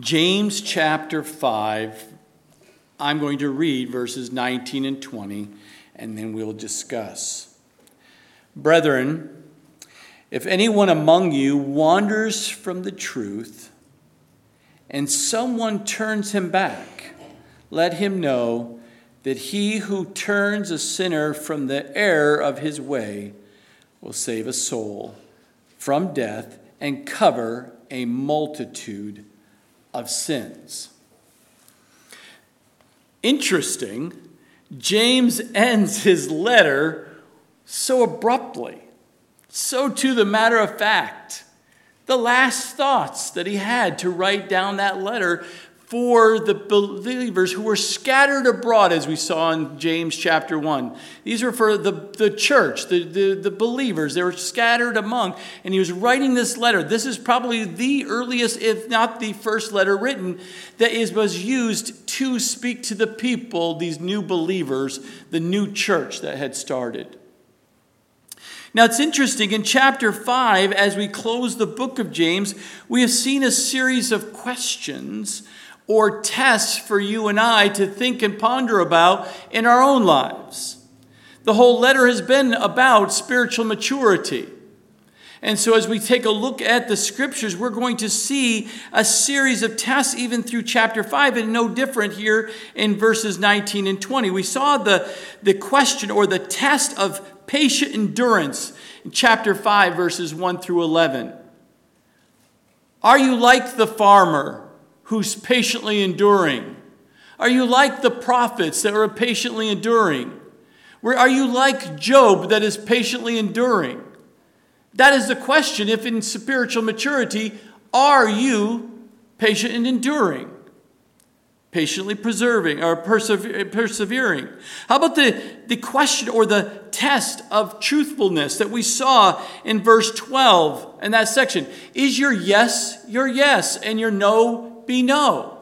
James chapter 5. I'm going to read verses 19 and 20, and then we'll discuss. Brethren, if anyone among you wanders from the truth, and someone turns him back, let him know that he who turns a sinner from the error of his way will save a soul from death and cover a multitude of sins. Interesting, James ends his letter so abruptly, so to the matter of fact. The last thoughts that he had to write down that letter for the believers who were scattered abroad, as we saw in James chapter 1. These were for the, the church, the, the, the believers. They were scattered among. And he was writing this letter. This is probably the earliest, if not the first letter written, that is, was used to speak to the people, these new believers, the new church that had started. Now it's interesting, in chapter 5, as we close the book of James, we have seen a series of questions or tests for you and I to think and ponder about in our own lives. The whole letter has been about spiritual maturity. And so, as we take a look at the scriptures, we're going to see a series of tests even through chapter 5, and no different here in verses 19 and 20. We saw the, the question or the test of patient endurance in chapter 5, verses 1 through 11. Are you like the farmer who's patiently enduring? Are you like the prophets that are patiently enduring? Where Are you like Job that is patiently enduring? That is the question. If in spiritual maturity, are you patient and enduring? Patiently preserving or persevering? How about the, the question or the test of truthfulness that we saw in verse 12 in that section? Is your yes your yes and your no be no?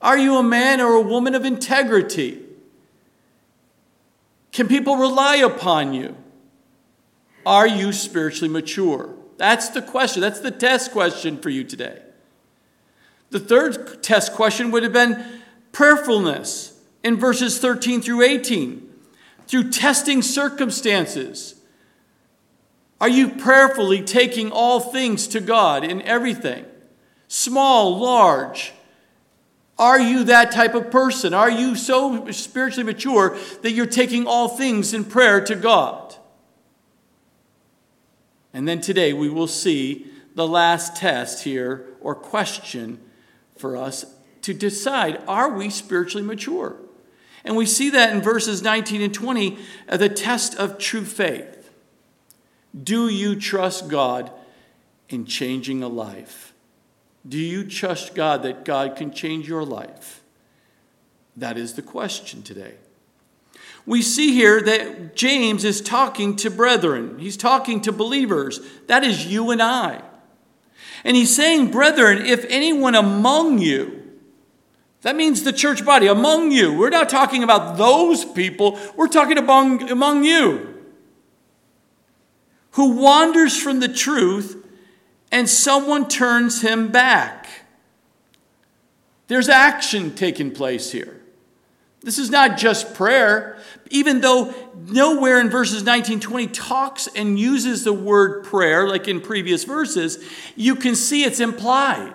Are you a man or a woman of integrity? Can people rely upon you? Are you spiritually mature? That's the question. That's the test question for you today. The third test question would have been prayerfulness in verses 13 through 18. Through testing circumstances, are you prayerfully taking all things to God in everything? Small, large. Are you that type of person? Are you so spiritually mature that you're taking all things in prayer to God? And then today we will see the last test here or question for us to decide are we spiritually mature? And we see that in verses 19 and 20, uh, the test of true faith. Do you trust God in changing a life? Do you trust God that God can change your life? That is the question today. We see here that James is talking to brethren, he's talking to believers. That is you and I. And he's saying, Brethren, if anyone among you, that means the church body, among you, we're not talking about those people, we're talking among, among you, who wanders from the truth and someone turns him back. There's action taking place here. This is not just prayer, even though nowhere in verses 19 20 talks and uses the word prayer like in previous verses, you can see it's implied.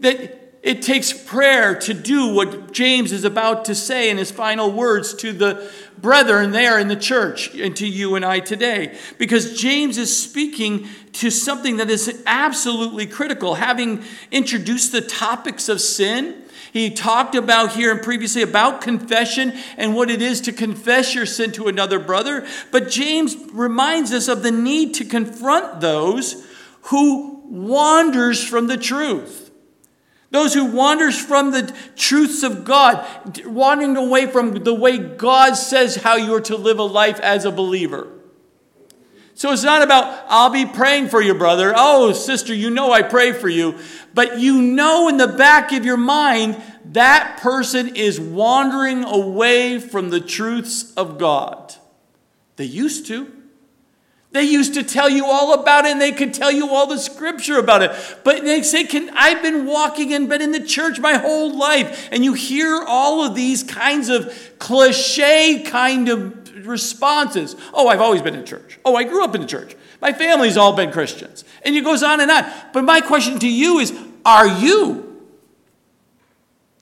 That it takes prayer to do what James is about to say in his final words to the brethren there in the church and to you and I today. Because James is speaking to something that is absolutely critical. Having introduced the topics of sin, he talked about here and previously about confession and what it is to confess your sin to another brother. But James reminds us of the need to confront those who wanders from the truth. Those who wanders from the truths of God, wandering away from the way God says how you are to live a life as a believer. So it's not about, I'll be praying for you, brother. Oh, sister, you know I pray for you. But you know in the back of your mind, that person is wandering away from the truths of God. They used to. They used to tell you all about it and they could tell you all the scripture about it. But they say, Can, I've been walking and been in the church my whole life. And you hear all of these kinds of cliche kind of responses. Oh, I've always been in church. Oh, I grew up in the church. My family's all been Christians. And it goes on and on. But my question to you is Are you?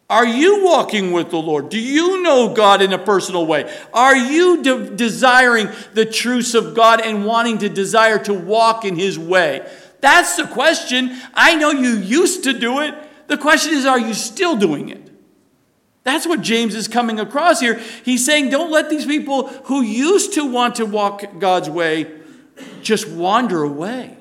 Are you walking with the Lord? Do you know God in a personal way? Are you de- desiring the truths of God and wanting to desire to walk in His way? That's the question. I know you used to do it. The question is, are you still doing it? That's what James is coming across here. He's saying, don't let these people who used to want to walk God's way just wander away.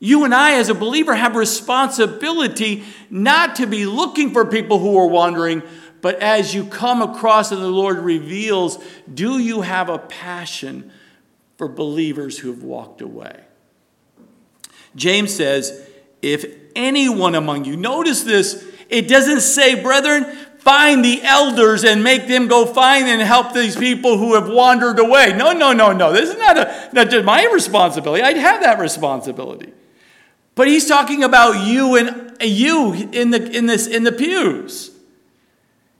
You and I, as a believer, have responsibility not to be looking for people who are wandering, but as you come across and the Lord reveals, do you have a passion for believers who have walked away? James says, if anyone among you, notice this, it doesn't say, brethren, find the elders and make them go find and help these people who have wandered away. No, no, no, no. This is not, a, not just my responsibility. I'd have that responsibility. But he's talking about you and uh, you in the in this in the pews.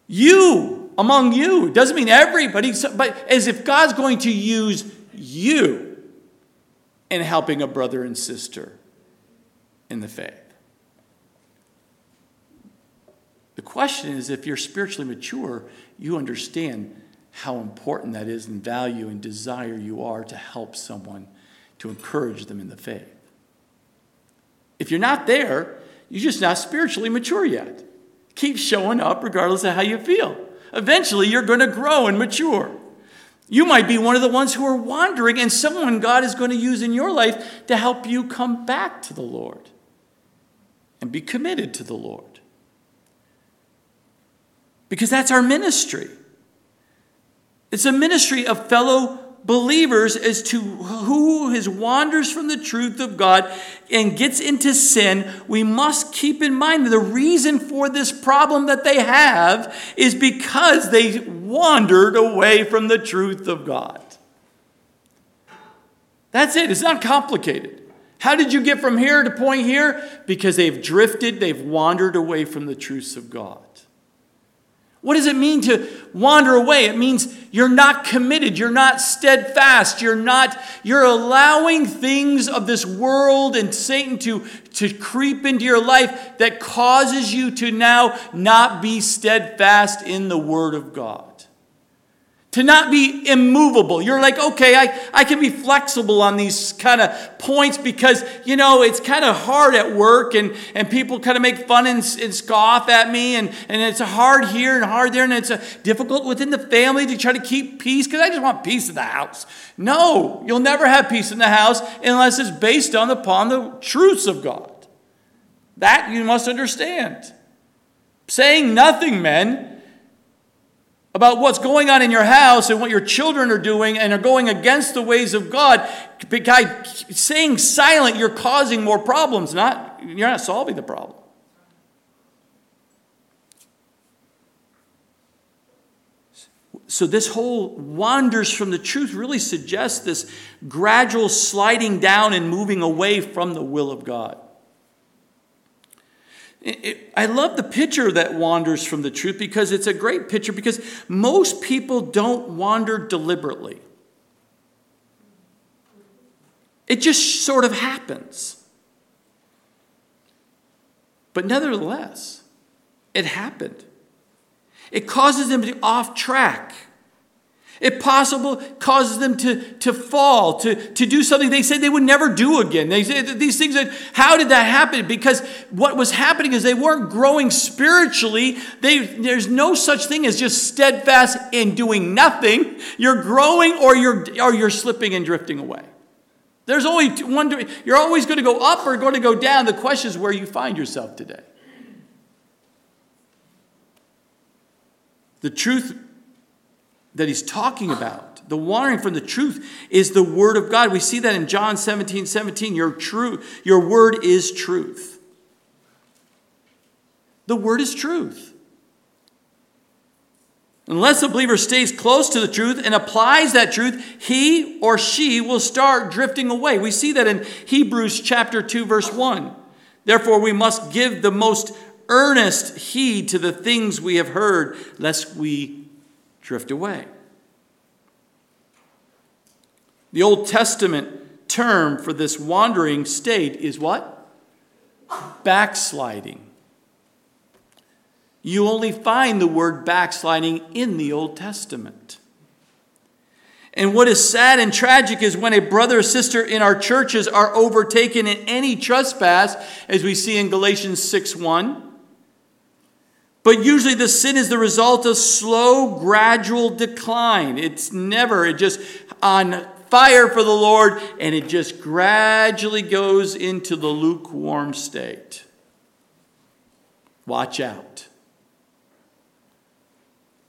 You among you doesn't mean everybody, but as if God's going to use you in helping a brother and sister in the faith. The question is if you're spiritually mature, you understand how important that is and value and desire you are to help someone, to encourage them in the faith. If you're not there, you're just not spiritually mature yet. Keep showing up regardless of how you feel. Eventually, you're going to grow and mature. You might be one of the ones who are wandering, and someone God is going to use in your life to help you come back to the Lord and be committed to the Lord. Because that's our ministry. It's a ministry of fellow believers as to who has wanders from the truth of God and gets into sin, we must keep in mind that the reason for this problem that they have is because they wandered away from the truth of God. That's it. It's not complicated. How did you get from here to point here? Because they've drifted, they've wandered away from the truths of God. What does it mean to wander away? It means you're not committed, you're not steadfast, you're not you're allowing things of this world and Satan to to creep into your life that causes you to now not be steadfast in the word of God to not be immovable. You're like, okay, I, I can be flexible on these kind of points because, you know, it's kind of hard at work and, and people kind of make fun and, and scoff at me and, and it's hard here and hard there and it's a, difficult within the family to try to keep peace because I just want peace in the house. No, you'll never have peace in the house unless it's based on upon the truths of God. That you must understand. Saying nothing, men, about what's going on in your house and what your children are doing and are going against the ways of God, by saying silent, you're causing more problems, not you're not solving the problem. So, this whole wanders from the truth really suggests this gradual sliding down and moving away from the will of God. I love the picture that wanders from the truth because it's a great picture because most people don't wander deliberately. It just sort of happens. But nevertheless, it happened. It causes them to be off track. It possible causes them to, to fall, to, to do something they said they would never do again. They say these things that, how did that happen? Because what was happening is they weren't growing spiritually. They, there's no such thing as just steadfast in doing nothing. You're growing or you're, or you're slipping and drifting away. There's only one, you're always going to go up or going to go down. The question is where you find yourself today. The truth that he's talking about, the wandering from the truth, is the word of God. We see that in John 17 17. Your, true, your word is truth. The word is truth. Unless a believer stays close to the truth and applies that truth, he or she will start drifting away. We see that in Hebrews chapter 2 verse 1. Therefore we must give the most earnest heed to the things we have heard lest we drift away. The Old Testament term for this wandering state is what? Backsliding. You only find the word backsliding in the Old Testament. And what is sad and tragic is when a brother or sister in our churches are overtaken in any trespass, as we see in Galatians 6 1. But usually the sin is the result of slow, gradual decline. It's never, it just on fire for the Lord, and it just gradually goes into the lukewarm state. Watch out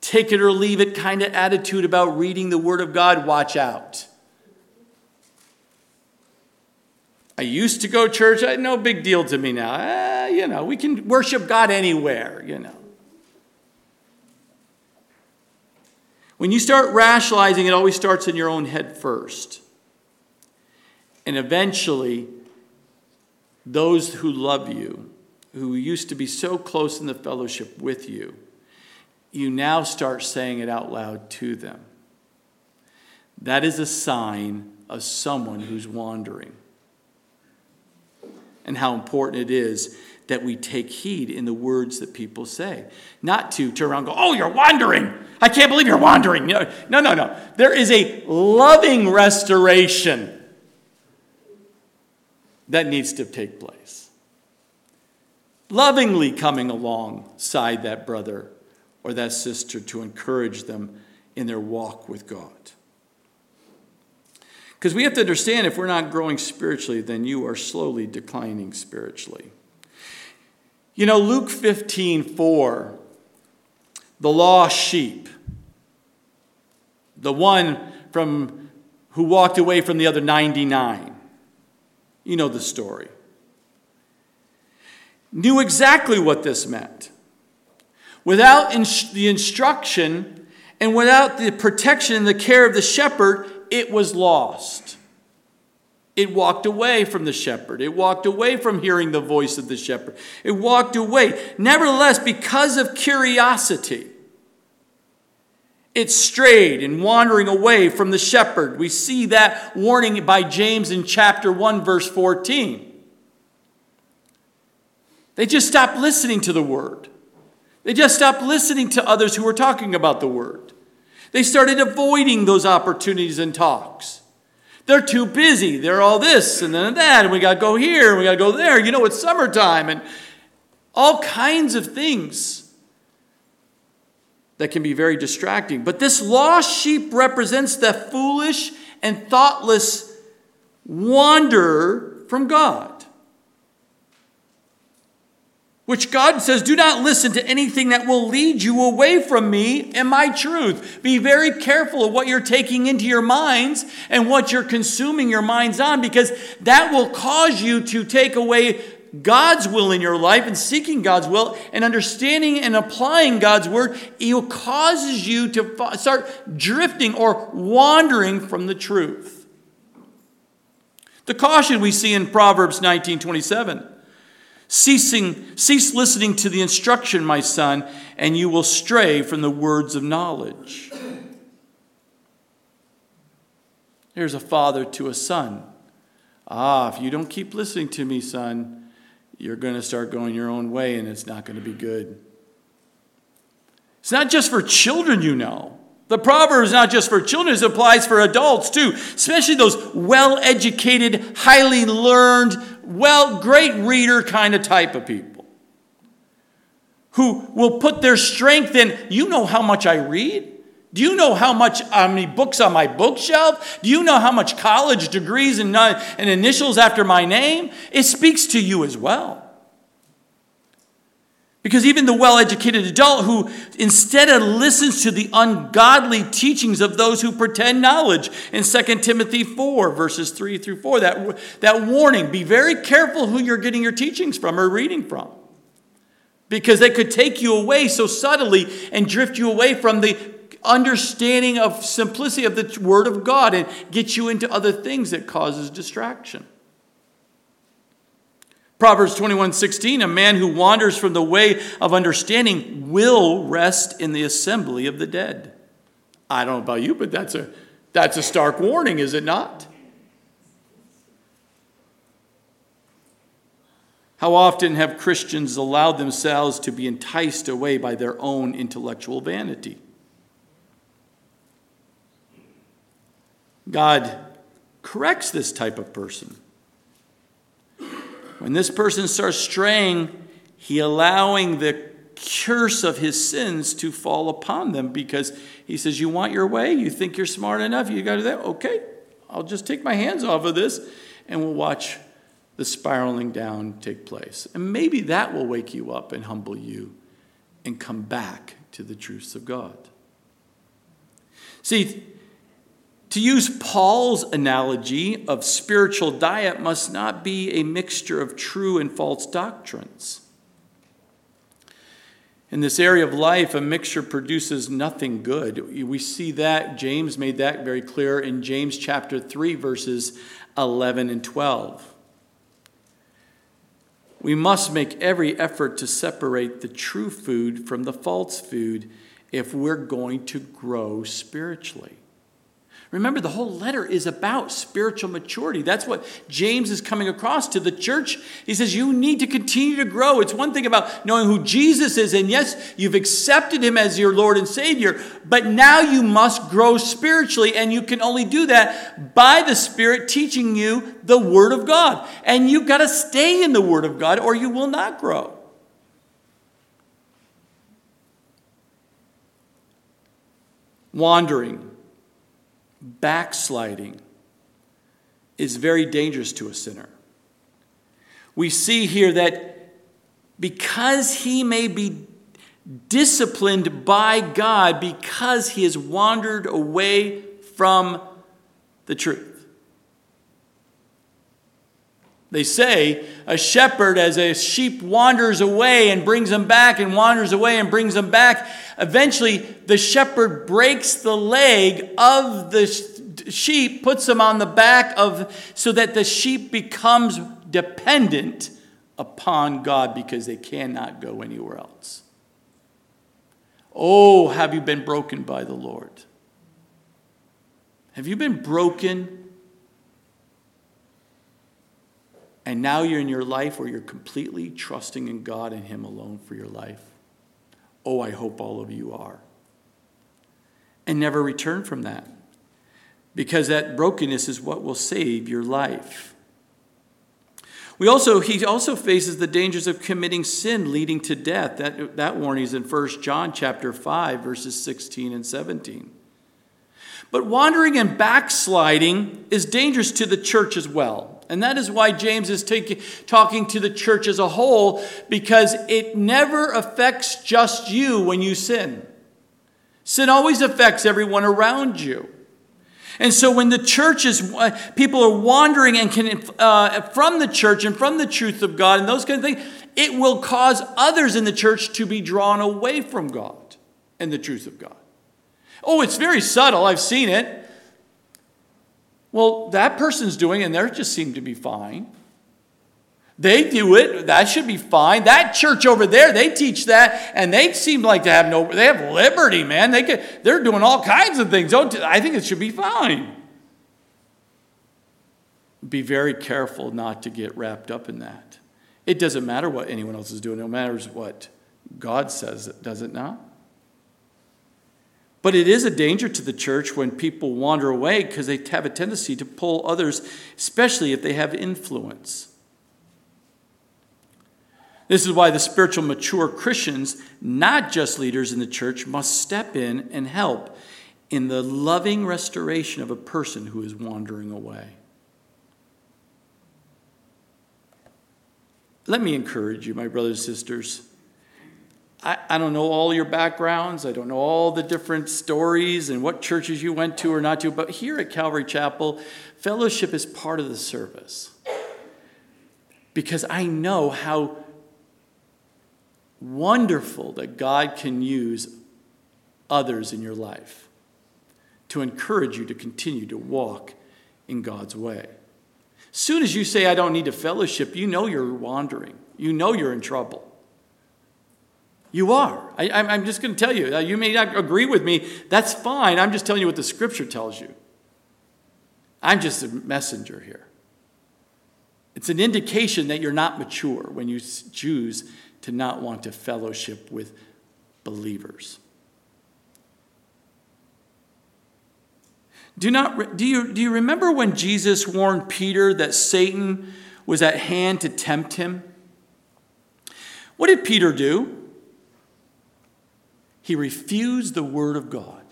take it or leave it kind of attitude about reading the Word of God, watch out. I used to go church, no big deal to me now. Eh, you know, we can worship God anywhere, you know. When you start rationalizing, it always starts in your own head first. And eventually, those who love you, who used to be so close in the fellowship with you, you now start saying it out loud to them. That is a sign of someone who's wandering. And how important it is that we take heed in the words that people say. Not to turn around and go, Oh, you're wandering. I can't believe you're wandering. No, no, no. no. There is a loving restoration that needs to take place. Lovingly coming alongside that brother or that sister to encourage them in their walk with God. Because we have to understand if we're not growing spiritually, then you are slowly declining spiritually. You know, Luke 15 4, the lost sheep, the one from who walked away from the other 99. You know the story. Knew exactly what this meant. Without the instruction and without the protection and the care of the shepherd, it was lost. It walked away from the shepherd. It walked away from hearing the voice of the shepherd. It walked away. Nevertheless, because of curiosity, it strayed and wandering away from the shepherd. We see that warning by James in chapter 1, verse 14. They just stopped listening to the word. They just stopped listening to others who were talking about the word. They started avoiding those opportunities and talks. They're too busy. They're all this and then that, and we got to go here and we got to go there. You know, it's summertime and all kinds of things that can be very distracting. But this lost sheep represents the foolish and thoughtless wanderer from God which God says, Do not listen to anything that will lead you away from me and my truth. Be very careful of what you're taking into your minds and what you're consuming your minds on, because that will cause you to take away God's will in your life and seeking God's will and understanding and applying God's word. It causes you to start drifting or wandering from the truth. The caution we see in Proverbs 19 27. Ceasing, cease listening to the instruction, my son, and you will stray from the words of knowledge. Here's a father to a son. Ah, if you don't keep listening to me, son, you're going to start going your own way and it's not going to be good. It's not just for children, you know. The proverb is not just for children, it applies for adults too, especially those well educated, highly learned, well, great reader kind of type of people who will put their strength in, you know how much I read? Do you know how much how many books on my bookshelf? Do you know how much college degrees and, uh, and initials after my name? It speaks to you as well. Because even the well educated adult who instead of listens to the ungodly teachings of those who pretend knowledge in 2 Timothy 4, verses 3 through 4, that, that warning be very careful who you're getting your teachings from or reading from. because they could take you away so subtly and drift you away from the understanding of simplicity of the word of God and get you into other things that causes distraction. Proverbs 21 16, a man who wanders from the way of understanding will rest in the assembly of the dead. I don't know about you, but that's a, that's a stark warning, is it not? How often have Christians allowed themselves to be enticed away by their own intellectual vanity? God corrects this type of person. When this person starts straying, he allowing the curse of his sins to fall upon them because he says, You want your way? You think you're smart enough? You got to do that? Okay, I'll just take my hands off of this and we'll watch the spiraling down take place. And maybe that will wake you up and humble you and come back to the truths of God. See, to use Paul's analogy of spiritual diet must not be a mixture of true and false doctrines. In this area of life, a mixture produces nothing good. We see that, James made that very clear in James chapter 3, verses 11 and 12. We must make every effort to separate the true food from the false food if we're going to grow spiritually. Remember, the whole letter is about spiritual maturity. That's what James is coming across to the church. He says, You need to continue to grow. It's one thing about knowing who Jesus is, and yes, you've accepted him as your Lord and Savior, but now you must grow spiritually, and you can only do that by the Spirit teaching you the Word of God. And you've got to stay in the Word of God, or you will not grow. Wandering backsliding is very dangerous to a sinner. We see here that because he may be disciplined by God because he has wandered away from the truth. They say a shepherd, as a sheep wanders away and brings them back and wanders away and brings them back, eventually the shepherd breaks the leg of the sheep, puts them on the back of, so that the sheep becomes dependent upon God because they cannot go anywhere else. Oh, have you been broken by the Lord? Have you been broken And now you're in your life where you're completely trusting in God and Him alone for your life. Oh, I hope all of you are. And never return from that. Because that brokenness is what will save your life. We also, he also faces the dangers of committing sin leading to death. That, that warning is in 1 John chapter 5, verses 16 and 17. But wandering and backsliding is dangerous to the church as well. And that is why James is taking, talking to the church as a whole, because it never affects just you when you sin. Sin always affects everyone around you. And so when the church is, uh, people are wandering and can, uh, from the church and from the truth of God and those kind of things, it will cause others in the church to be drawn away from God and the truth of God. Oh, it's very subtle. I've seen it. Well, that person's doing it and they just seem to be fine. They do it, that should be fine. That church over there, they teach that, and they seem like to have no, they have liberty, man. They could, they're doing all kinds of things. Don't, I think it should be fine. Be very careful not to get wrapped up in that. It doesn't matter what anyone else is doing, it matters what God says, does it not? But it is a danger to the church when people wander away because they have a tendency to pull others, especially if they have influence. This is why the spiritual mature Christians, not just leaders in the church, must step in and help in the loving restoration of a person who is wandering away. Let me encourage you, my brothers and sisters. I, I don't know all your backgrounds. I don't know all the different stories and what churches you went to or not to, but here at Calvary Chapel, fellowship is part of the service. Because I know how wonderful that God can use others in your life to encourage you to continue to walk in God's way. Soon as you say, I don't need a fellowship, you know you're wandering. You know you're in trouble. You are. I, am just going to tell you. Uh, you may not agree with me. That's fine. I'm just telling you what the scripture tells you. I'm just a messenger here. It's an indication that you're not mature when you choose to not want to fellowship with believers. Do, not, do, you, do you remember when Jesus warned Peter that Satan was at hand to tempt him? What did Peter do? He refused the word of God.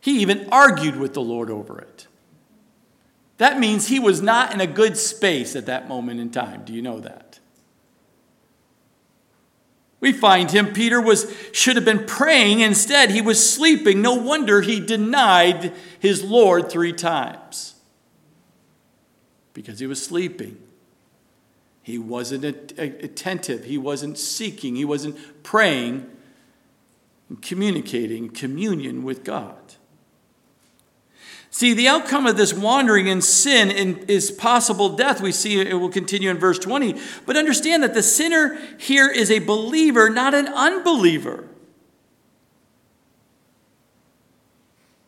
He even argued with the Lord over it. That means he was not in a good space at that moment in time. Do you know that? We find him, Peter was, should have been praying. Instead, he was sleeping. No wonder he denied his Lord three times. Because he was sleeping. He wasn't attentive. He wasn't seeking. He wasn't praying and communicating communion with God. See, the outcome of this wandering in sin is possible death. We see it will continue in verse 20. But understand that the sinner here is a believer, not an unbeliever.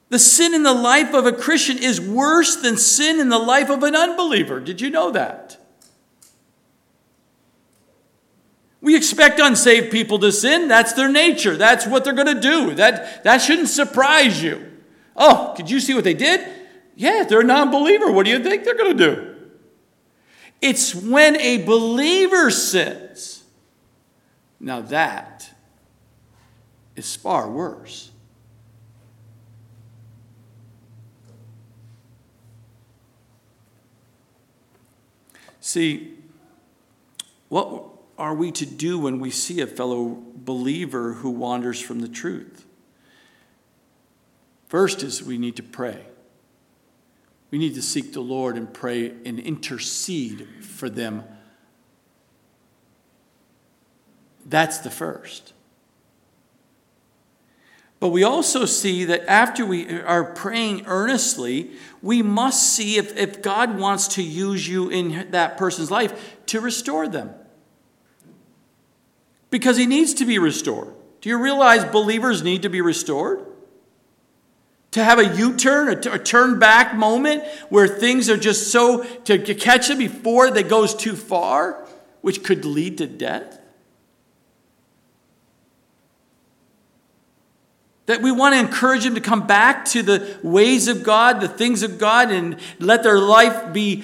The sin in the life of a Christian is worse than sin in the life of an unbeliever. Did you know that? We expect unsaved people to sin. That's their nature. That's what they're going to do. That, that shouldn't surprise you. Oh, did you see what they did? Yeah, they're a non believer. What do you think they're going to do? It's when a believer sins. Now that is far worse. See, what are we to do when we see a fellow believer who wanders from the truth? First is we need to pray. We need to seek the Lord and pray and intercede for them. That's the first. But we also see that after we are praying earnestly, we must see if, if God wants to use you in that person's life to restore them. Because he needs to be restored. Do you realize believers need to be restored? to have a U turn, a, turn back moment where things are just so to catch them before they goes too far, which could lead to death. That we want to encourage them to come back to the ways of God, the things of God, and let their life be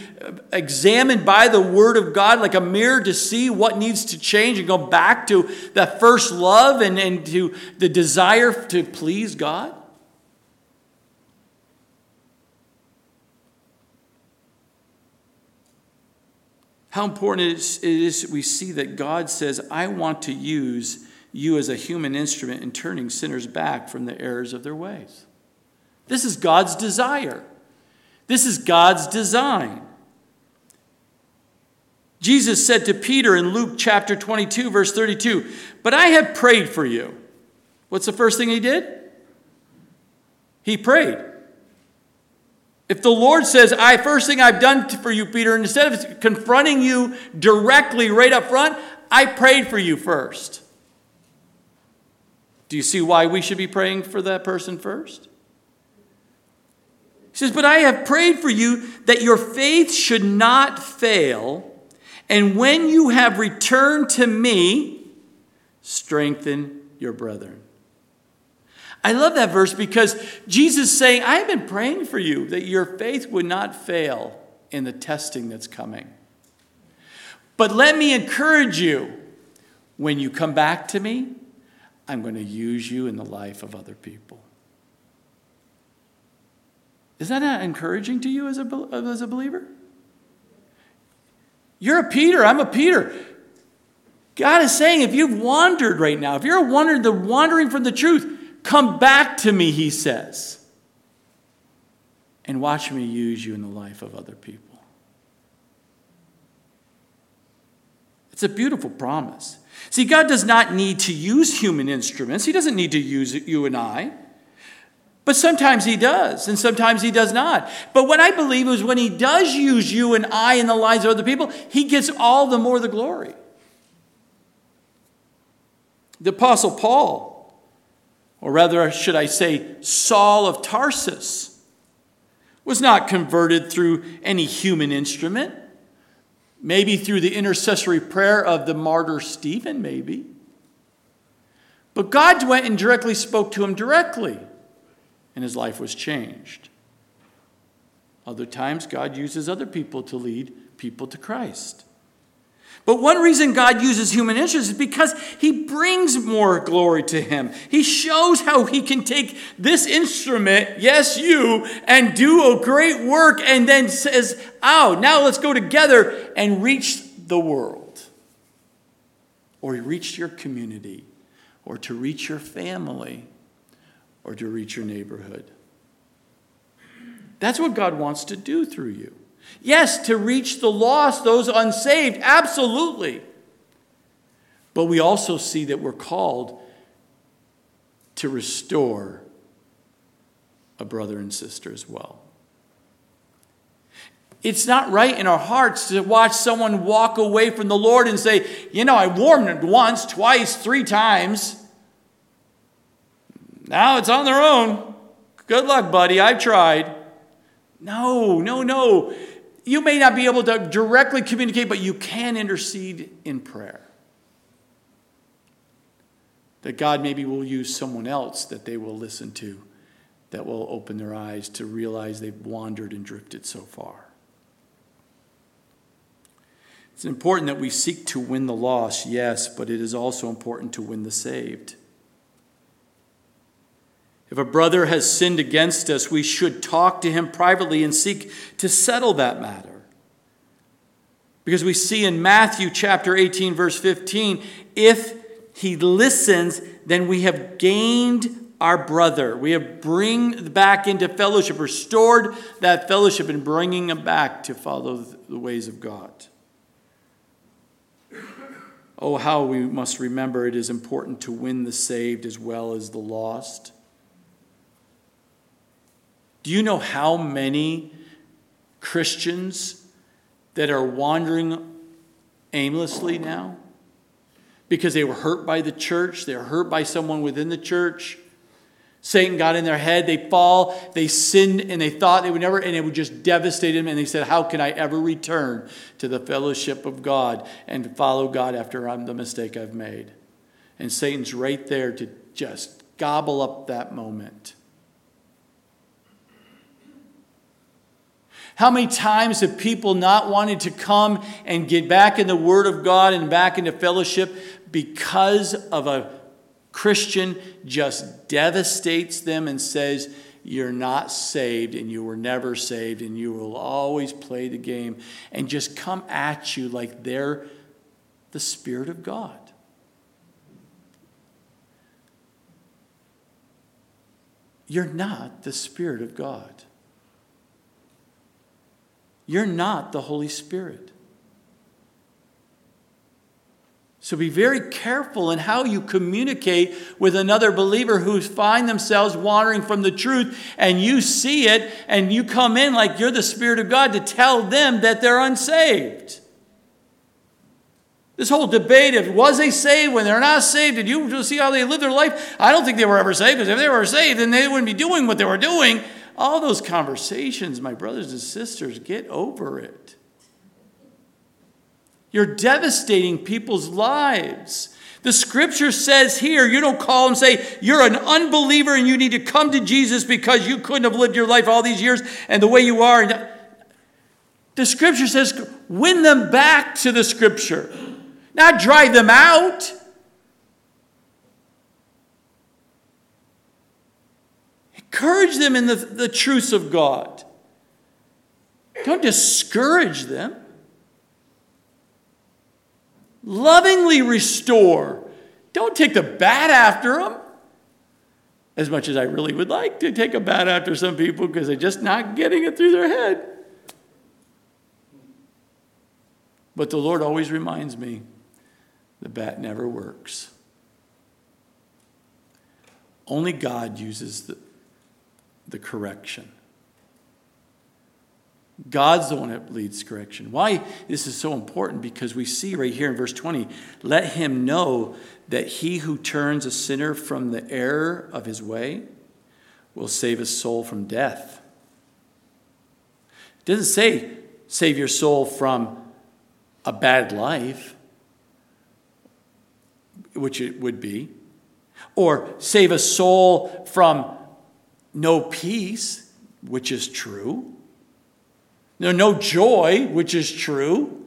examined by the Word of God like a mirror to see what needs to change and go back to that first love and, and to the desire to please God. How important it is, it is we see that God says, I want to use you as a human instrument in turning sinners back from the errors of their ways. This is God's desire. This is God's design. Jesus said to Peter in Luke chapter 22, verse 32, But I have prayed for you. What's the first thing he did? He prayed. If the Lord says, I first thing I've done for you, Peter, instead of confronting you directly right up front, I prayed for you first. Do you see why we should be praying for that person first? He says, But I have prayed for you that your faith should not fail, and when you have returned to me, strengthen your brethren. I love that verse because Jesus is saying, I've been praying for you that your faith would not fail in the testing that's coming. But let me encourage you when you come back to me, I'm going to use you in the life of other people. Is that not encouraging to you as a, as a believer? You're a Peter, I'm a Peter. God is saying if you've wandered right now, if you're wandering, the wandering from the truth, Come back to me, he says, and watch me use you in the life of other people. It's a beautiful promise. See, God does not need to use human instruments, He doesn't need to use you and I. But sometimes He does, and sometimes He does not. But what I believe is when He does use you and I in the lives of other people, He gets all the more the glory. The Apostle Paul, or rather, should I say, Saul of Tarsus, was not converted through any human instrument. Maybe through the intercessory prayer of the martyr Stephen, maybe. But God went and directly spoke to him directly, and his life was changed. Other times, God uses other people to lead people to Christ. But one reason God uses human instruments is because he brings more glory to him. He shows how he can take this instrument, yes, you, and do a great work, and then says, Oh, now let's go together and reach the world. Or reach your community, or to reach your family, or to reach your neighborhood. That's what God wants to do through you. Yes, to reach the lost, those unsaved, absolutely. But we also see that we're called to restore a brother and sister as well. It's not right in our hearts to watch someone walk away from the Lord and say, You know, I warned them once, twice, three times. Now it's on their own. Good luck, buddy. I've tried. No, no, no you may not be able to directly communicate, but you can intercede in prayer. That God maybe will use someone else that they will listen to, that will open their eyes to realize they've wandered and drifted so far. It's important that we seek to win the lost, yes, but it is also important to win the saved. If a brother has sinned against us, we should talk to him privately and seek to settle that matter. Because we see in Matthew chapter 18, verse 15, if he listens, then we have gained our brother. We have bring back into fellowship, restored that fellowship, and bringing him back to follow the ways of God. Oh, how we must remember it is important to win the saved as well as the lost. Do you know how many Christians that are wandering aimlessly now? Because they were hurt by the church, they were hurt by someone within the church. Satan got in their head, they fall, they sinned, and they thought they would never, and it would just devastate them. And they said, How can I ever return to the fellowship of God and follow God after I'm the mistake I've made? And Satan's right there to just gobble up that moment. How many times have people not wanted to come and get back in the Word of God and back into fellowship because of a Christian just devastates them and says, You're not saved and you were never saved and you will always play the game and just come at you like they're the Spirit of God? You're not the Spirit of God. You're not the Holy Spirit. So be very careful in how you communicate with another believer who find themselves wandering from the truth and you see it and you come in like you're the Spirit of God to tell them that they're unsaved. This whole debate of was they saved when they're not saved, did you see how they live their life? I don't think they were ever saved because if they were saved, then they wouldn't be doing what they were doing. All those conversations, my brothers and sisters, get over it. You're devastating people's lives. The scripture says here, you don't call them say, you're an unbeliever and you need to come to Jesus because you couldn't have lived your life all these years and the way you are. The scripture says, win them back to the scripture, not drive them out. Encourage them in the, the truths of God. Don't discourage them. Lovingly restore. Don't take the bad after them. As much as I really would like to take a bat after some people because they're just not getting it through their head. But the Lord always reminds me the bat never works. Only God uses the, the correction. God's the one that leads correction. Why this is so important? Because we see right here in verse 20 let him know that he who turns a sinner from the error of his way will save his soul from death. It doesn't say save your soul from a bad life, which it would be, or save a soul from no peace, which is true no, no joy, which is true.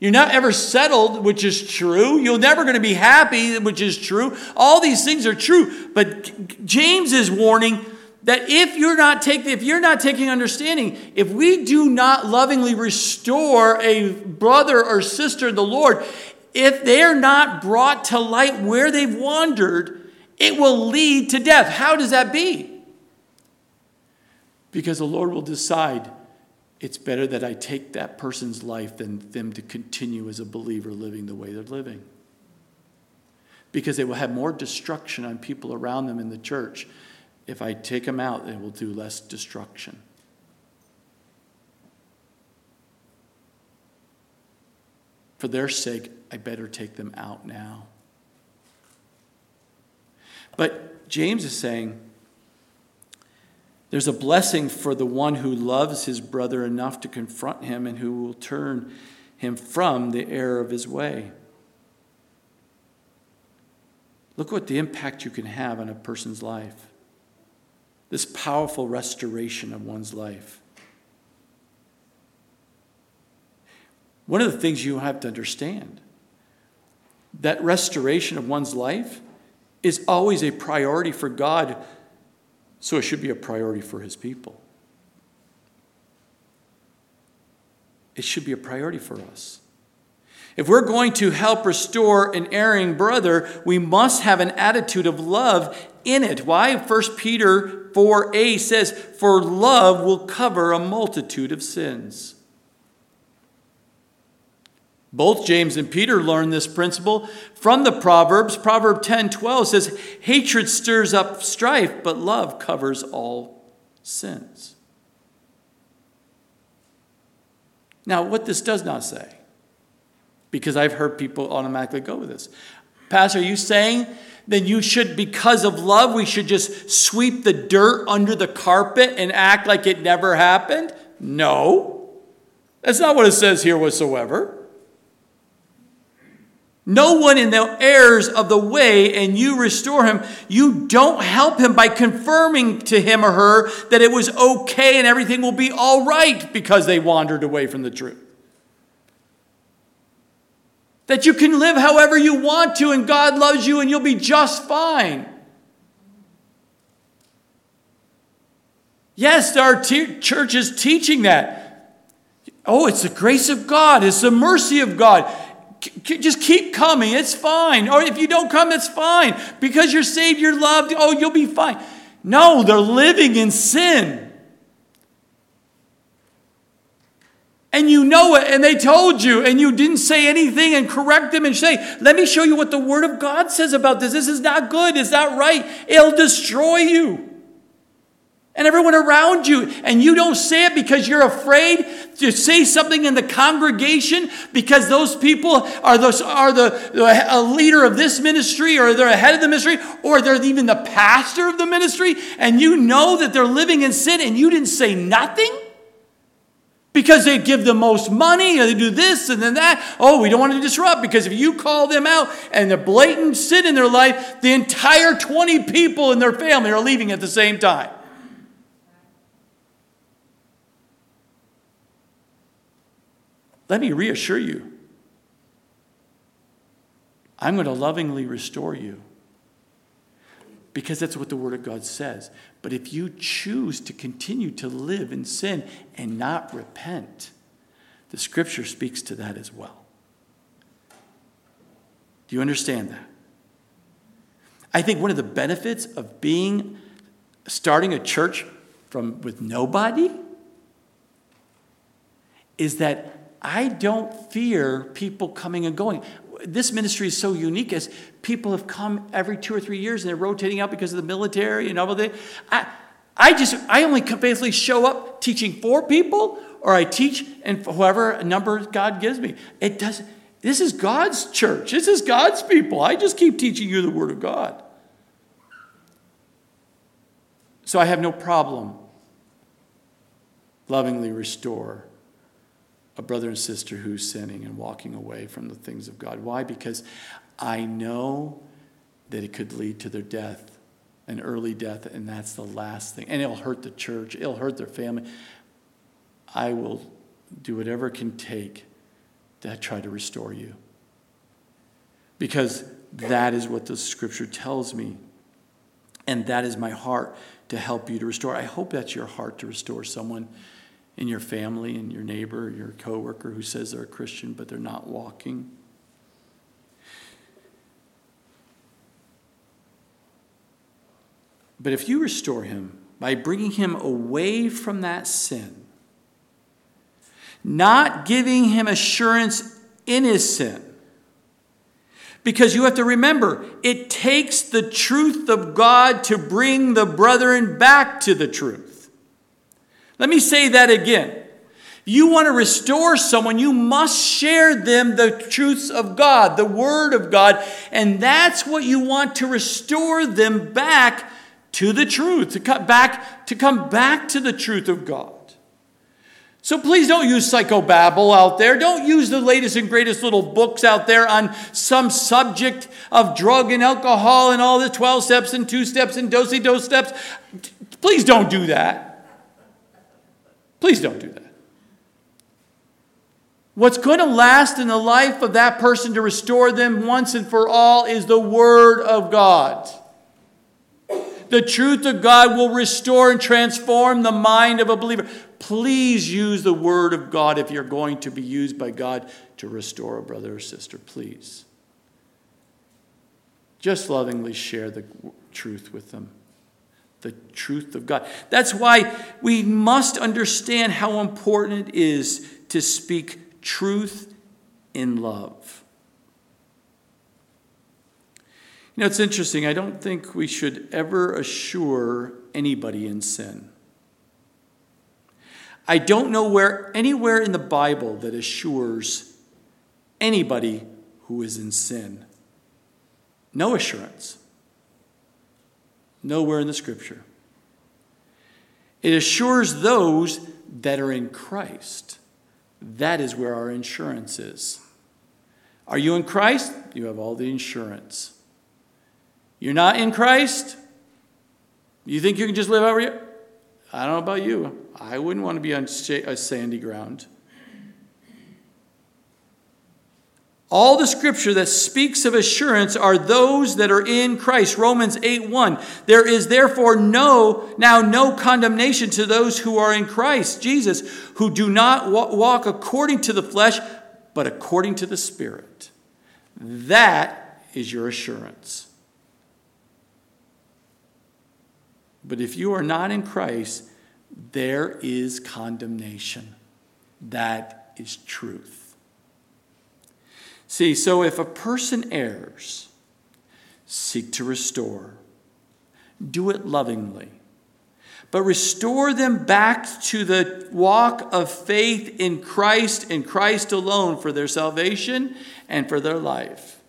You're not ever settled, which is true. You're never going to be happy, which is true. All these things are true. But James is warning that if you're not taking if you're not taking understanding, if we do not lovingly restore a brother or sister in the Lord, if they're not brought to light where they've wandered, it will lead to death. How does that be? Because the Lord will decide it's better that I take that person's life than them to continue as a believer living the way they're living. Because they will have more destruction on people around them in the church. If I take them out, they will do less destruction. For their sake, I better take them out now. But James is saying, there's a blessing for the one who loves his brother enough to confront him and who will turn him from the error of his way. Look what the impact you can have on a person's life. This powerful restoration of one's life. One of the things you have to understand that restoration of one's life is always a priority for God so it should be a priority for his people. It should be a priority for us. If we're going to help restore an erring brother, we must have an attitude of love in it. Why? 1 Peter 4a says, For love will cover a multitude of sins. Both James and Peter learned this principle from the Proverbs. Proverb 10 12 says, Hatred stirs up strife, but love covers all sins. Now, what this does not say, because I've heard people automatically go with this. Pastor, are you saying that you should, because of love, we should just sweep the dirt under the carpet and act like it never happened? No. That's not what it says here whatsoever. No one in the errors of the way, and you restore him. You don't help him by confirming to him or her that it was okay and everything will be all right because they wandered away from the truth. That you can live however you want to, and God loves you, and you'll be just fine. Yes, our te- church is teaching that. Oh, it's the grace of God, it's the mercy of God just keep coming. It's fine. Or if you don't come, that's fine. Because you're saved, you're loved. Oh, you'll be fine. No, they're living in sin. And you know it, and they told you, and you didn't say anything and correct them and say, Let me show you what the Word of God says about this. This is not good. It's not right. It'll destroy you and everyone around you. And you don't say it because you're afraid to say something in the congregation because those people are, those, are the, the leader of this ministry or they're a head of the ministry or they're even the pastor of the ministry. And you know that they're living in sin and you didn't say nothing. Because they give the most money, or they do this and then that. Oh, we don't want to disrupt because if you call them out and the blatant sin in their life, the entire 20 people in their family are leaving at the same time. Let me reassure you I'm going to lovingly restore you because that's what the Word of God says. But if you choose to continue to live in sin and not repent, the Scripture speaks to that as well. Do you understand that? I think one of the benefits of being starting a church from with nobody is that I don't fear people coming and going. this ministry is so unique as people have come every two or three years and they're rotating out because of the military and all that. I, I just, I only faithfully show up teaching four people or I teach and whoever number God gives me. It doesn't, this is God's church. This is God's people. I just keep teaching you the Word of God. So I have no problem lovingly restore a brother and sister who's sinning and walking away from the things of God. Why? Because I know that it could lead to their death, an early death, and that's the last thing. And it'll hurt the church, it'll hurt their family. I will do whatever it can take to try to restore you. Because that is what the scripture tells me. And that is my heart to help you to restore. I hope that's your heart to restore someone in your family and your neighbor, your coworker who says they're a Christian but they're not walking. But if you restore him by bringing him away from that sin, not giving him assurance in his sin, because you have to remember, it takes the truth of God to bring the brethren back to the truth. Let me say that again. You want to restore someone, you must share them the truths of God, the Word of God, and that's what you want to restore them back to the truth, to come back, to come back to the truth of God. So please don't use psychobabble out there. Don't use the latest and greatest little books out there on some subject of drug and alcohol and all the 12 steps and two steps and dosey dose steps. Please don't do that. Please don't do that. What's going to last in the life of that person to restore them once and for all is the Word of God. The truth of God will restore and transform the mind of a believer. Please use the word of God if you're going to be used by God to restore a brother or sister. Please. Just lovingly share the truth with them. The truth of God. That's why we must understand how important it is to speak truth in love. You know, it's interesting. I don't think we should ever assure anybody in sin. I don't know where anywhere in the Bible that assures anybody who is in sin. No assurance. Nowhere in the scripture. It assures those that are in Christ. That is where our insurance is. Are you in Christ? You have all the insurance. You're not in Christ? You think you can just live over here? I don't know about you. I wouldn't want to be on a sandy ground. All the scripture that speaks of assurance are those that are in Christ. Romans 8 1. There is therefore no, now no condemnation to those who are in Christ Jesus, who do not walk according to the flesh, but according to the Spirit. That is your assurance. But if you are not in Christ, there is condemnation. That is truth. See, so if a person errs, seek to restore, do it lovingly, but restore them back to the walk of faith in Christ and Christ alone for their salvation and for their life.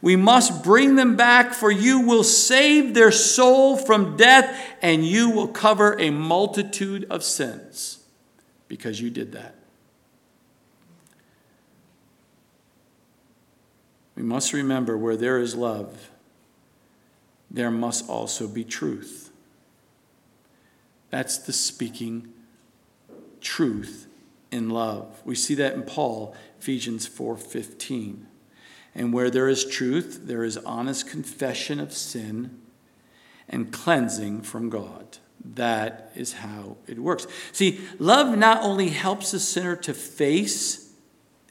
We must bring them back, for you will save their soul from death, and you will cover a multitude of sins because you did that. We must remember where there is love, there must also be truth. That's the speaking truth in love. We see that in Paul, Ephesians 4:15. And where there is truth, there is honest confession of sin and cleansing from God. That is how it works. See, love not only helps the sinner to face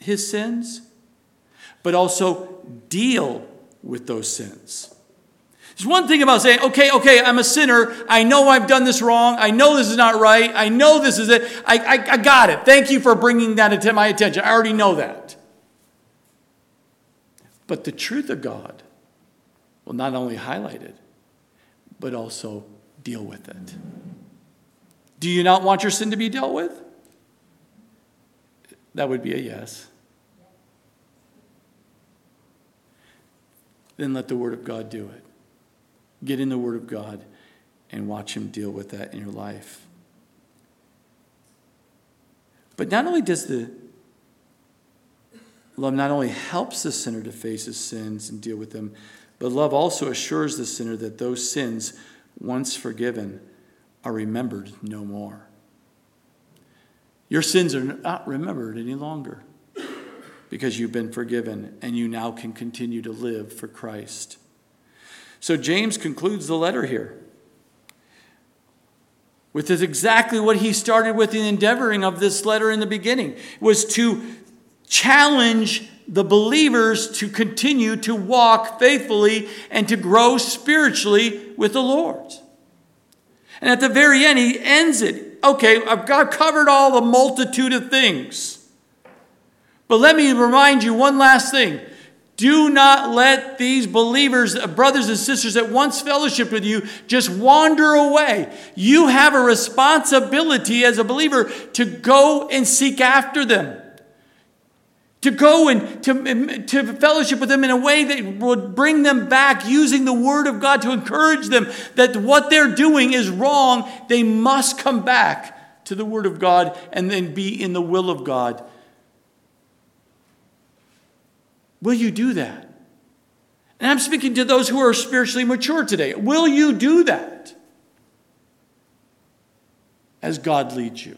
his sins, but also deal with those sins. There's one thing about saying, okay, okay, I'm a sinner. I know I've done this wrong. I know this is not right. I know this is it. I, I, I got it. Thank you for bringing that to my attention. I already know that. But the truth of God will not only highlight it, but also deal with it. Do you not want your sin to be dealt with? That would be a yes. Then let the Word of God do it. Get in the Word of God and watch Him deal with that in your life. But not only does the love not only helps the sinner to face his sins and deal with them, but love also assures the sinner that those sins, once forgiven, are remembered no more. Your sins are not remembered any longer because you've been forgiven and you now can continue to live for Christ. So James concludes the letter here with is exactly what he started with in endeavoring of this letter in the beginning was to challenge the believers to continue to walk faithfully and to grow spiritually with the Lord. And at the very end, he ends it. Okay, I've got covered all the multitude of things. But let me remind you one last thing. Do not let these believers, uh, brothers and sisters that once fellowship with you, just wander away. You have a responsibility as a believer to go and seek after them. To go and to, to fellowship with them in a way that would bring them back, using the Word of God to encourage them that what they're doing is wrong. They must come back to the Word of God and then be in the will of God Will you do that? And I'm speaking to those who are spiritually mature today. Will you do that? As God leads you.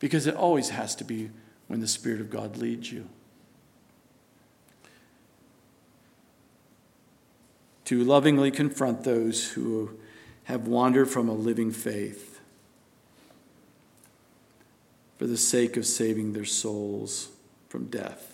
Because it always has to be when the Spirit of God leads you. To lovingly confront those who have wandered from a living faith for the sake of saving their souls from death.